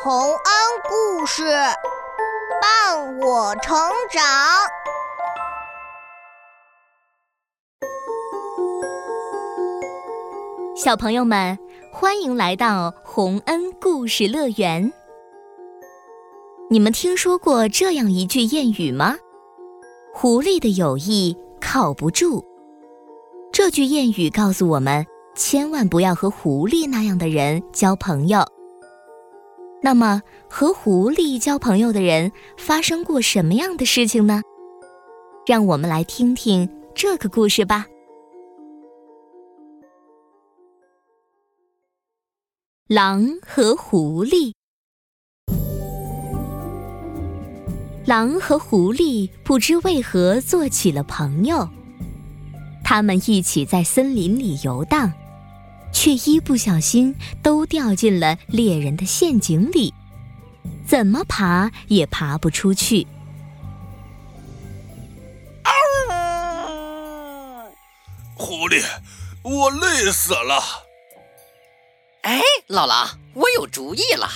洪恩故事伴我成长。小朋友们，欢迎来到洪恩故事乐园。你们听说过这样一句谚语吗？狐狸的友谊靠不住。这句谚语告诉我们，千万不要和狐狸那样的人交朋友。那么，和狐狸交朋友的人发生过什么样的事情呢？让我们来听听这个故事吧。狼和狐狸，狼和狐狸不知为何做起了朋友。他们一起在森林里游荡。却一不小心都掉进了猎人的陷阱里，怎么爬也爬不出去。狐狸，我累死了。哎，老狼，我有主意了，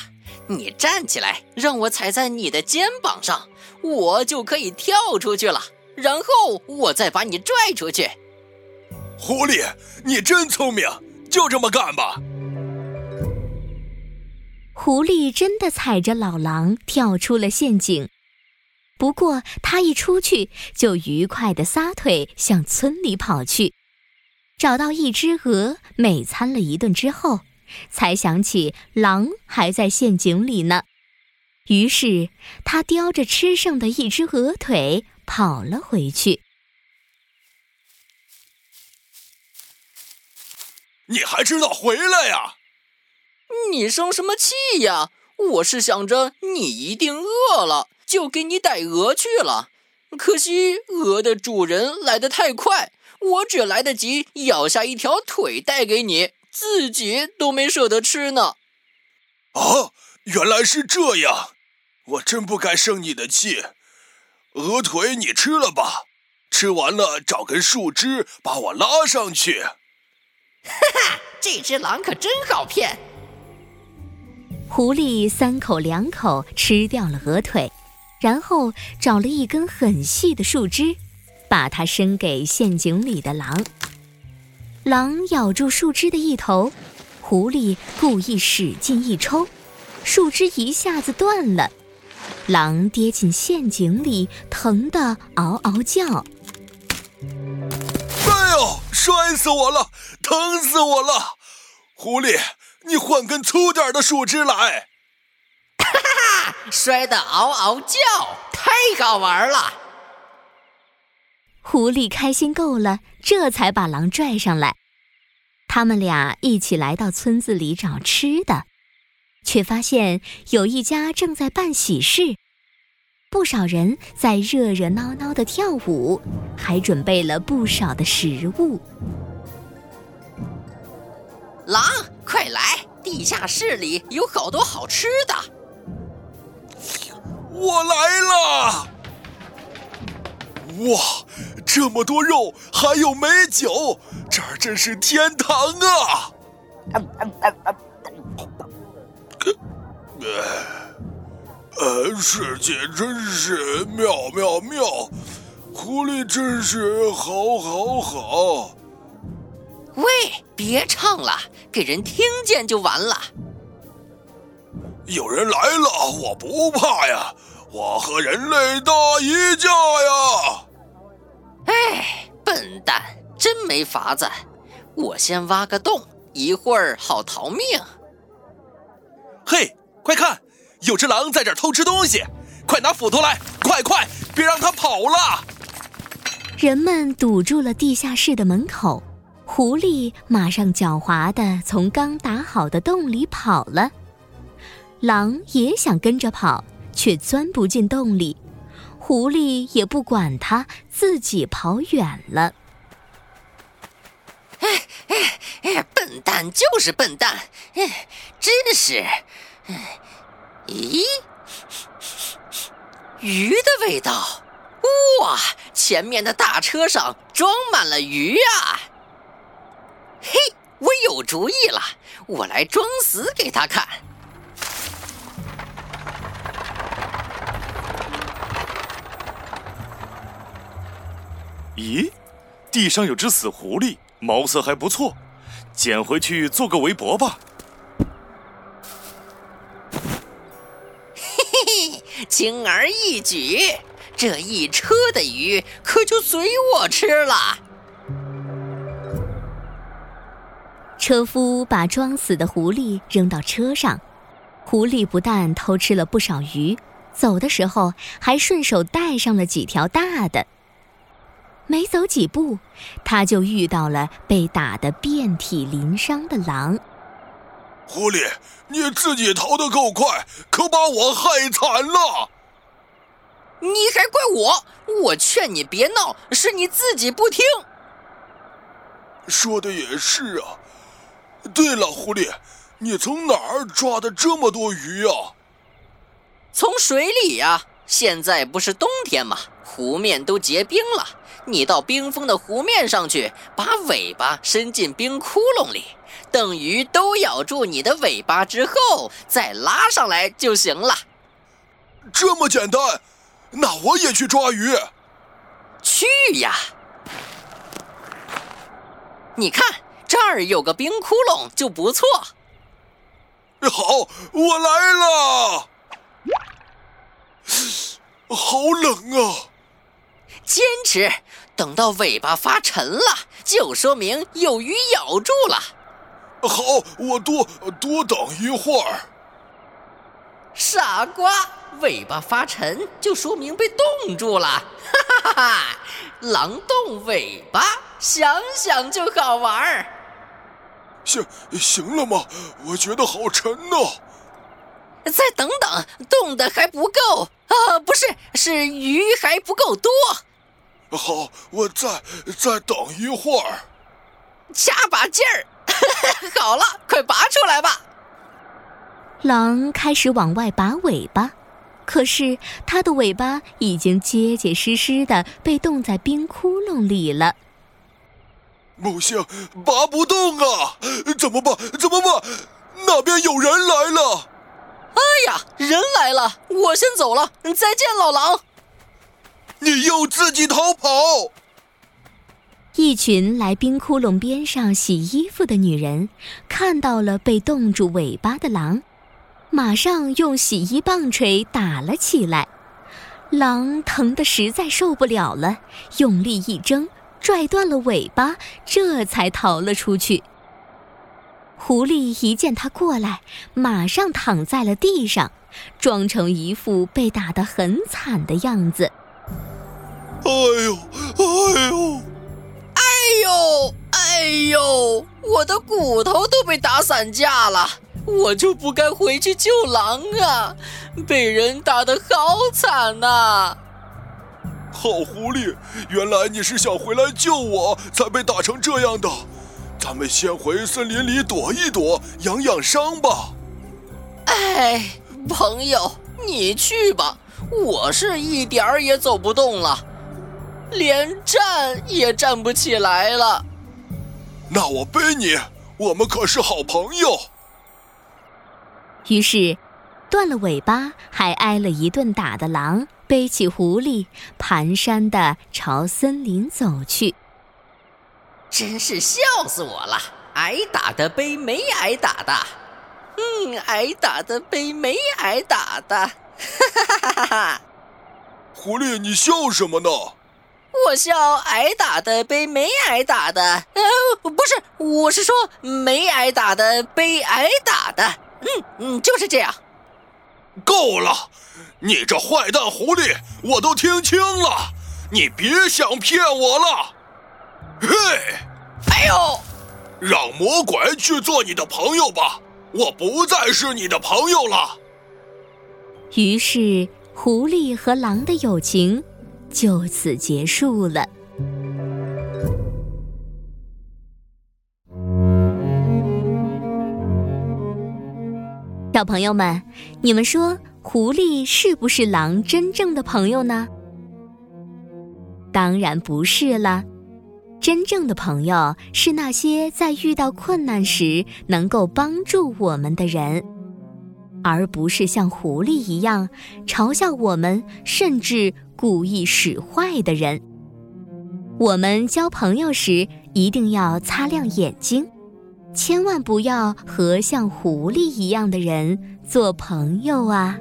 你站起来，让我踩在你的肩膀上，我就可以跳出去了。然后我再把你拽出去。狐狸，你真聪明。就这么干吧。狐狸真的踩着老狼跳出了陷阱，不过他一出去就愉快地撒腿向村里跑去，找到一只鹅美餐了一顿之后，才想起狼还在陷阱里呢。于是他叼着吃剩的一只鹅腿跑了回去。你还知道回来呀？你生什么气呀？我是想着你一定饿了，就给你逮鹅去了。可惜鹅的主人来得太快，我只来得及咬下一条腿带给你，自己都没舍得吃呢。啊，原来是这样！我真不该生你的气。鹅腿你吃了吧，吃完了找根树枝把我拉上去。哈哈，这只狼可真好骗！狐狸三口两口吃掉了鹅腿，然后找了一根很细的树枝，把它伸给陷阱里的狼。狼咬住树枝的一头，狐狸故意使劲一抽，树枝一下子断了，狼跌进陷阱里，疼得嗷嗷叫。摔死我了！疼死我了！狐狸，你换根粗点的树枝来。哈哈哈！摔得嗷嗷叫，太好玩了。狐狸开心够了，这才把狼拽上来。他们俩一起来到村子里找吃的，却发现有一家正在办喜事，不少人在热热闹闹的跳舞，还准备了不少的食物。狼，快来！地下室里有好多好吃的。我来了！哇，这么多肉，还有美酒，这儿真是天堂啊！呃，世界真是妙妙妙，狐狸真是好好好。喂，别唱了，给人听见就完了。有人来了，我不怕呀，我和人类打一架呀。哎，笨蛋，真没法子。我先挖个洞，一会儿好逃命。嘿，快看，有只狼在这儿偷吃东西，快拿斧头来，快快，别让它跑了。人们堵住了地下室的门口。狐狸马上狡猾地从刚打好的洞里跑了，狼也想跟着跑，却钻不进洞里。狐狸也不管它，自己跑远了。哎哎哎！笨蛋就是笨蛋，哎，真是……咦？鱼的味道。哇前面的大车上装满了鱼啊。嘿我有主意了我来装死给他看。咦地上有只死狐狸毛色还不错捡回去做个围脖吧。轻而易举，这一车的鱼可就随我吃了。车夫把装死的狐狸扔到车上，狐狸不但偷吃了不少鱼，走的时候还顺手带上了几条大的。没走几步，他就遇到了被打得遍体鳞伤的狼。狐狸，你自己逃得够快，可把我害惨了。你还怪我？我劝你别闹，是你自己不听。说的也是啊。对了，狐狸，你从哪儿抓的这么多鱼啊？从水里呀。现在不是冬天吗？湖面都结冰了。你到冰封的湖面上去，把尾巴伸进冰窟窿里，等鱼都咬住你的尾巴之后，再拉上来就行了。这么简单？那我也去抓鱼。去呀！你看这儿有个冰窟窿，就不错。好，我来了。好冷啊！坚持，等到尾巴发沉了，就说明有鱼咬住了。好，我多多等一会儿。傻瓜，尾巴发沉就说明被冻住了。哈 哈哈哈！狼冻尾巴，想想就好玩儿。行行了吗？我觉得好沉呢。再等等，冻的还不够啊！不是，是鱼还不够多。好，我再再等一会儿，加把劲儿。好了，快拔出来吧。狼开始往外拔尾巴，可是它的尾巴已经结结实实的被冻在冰窟窿里了。不行，拔不动啊！怎么办？怎么办？那边有人来了。哎呀，人来了！我先走了，再见，老狼。你又自己逃跑！一群来冰窟窿边上洗衣服的女人看到了被冻住尾巴的狼，马上用洗衣棒槌打了起来。狼疼得实在受不了了，用力一挣，拽断了尾巴，这才逃了出去。狐狸一见他过来，马上躺在了地上，装成一副被打得很惨的样子。哎呦，哎呦，呦，哎呦！我的骨头都被打散架了，我就不该回去救狼啊！被人打得好惨呐！好狐狸，原来你是想回来救我，才被打成这样的。咱们先回森林里躲一躲，养养伤吧。哎，朋友，你去吧，我是一点儿也走不动了，连站也站不起来了。那我背你，我们可是好朋友。于是，断了尾巴还挨了一顿打的狼，背起狐狸，蹒跚的朝森林走去。真是笑死我了！挨打的背没挨打的，嗯，挨打的背没挨打的，哈哈哈哈哈哈！狐狸，你笑什么呢？我笑挨打的被没挨打的，呃，不是，我是说没挨打的被挨打的，嗯嗯，就是这样。够了！你这坏蛋狐狸，我都听清了，你别想骗我了。嘿，哎呦！让魔鬼去做你的朋友吧，我不再是你的朋友了。于是，狐狸和狼的友情就此结束了。小朋友们，你们说，狐狸是不是狼真正的朋友呢？当然不是了。真正的朋友是那些在遇到困难时能够帮助我们的人，而不是像狐狸一样嘲笑我们，甚至故意使坏的人。我们交朋友时一定要擦亮眼睛，千万不要和像狐狸一样的人做朋友啊！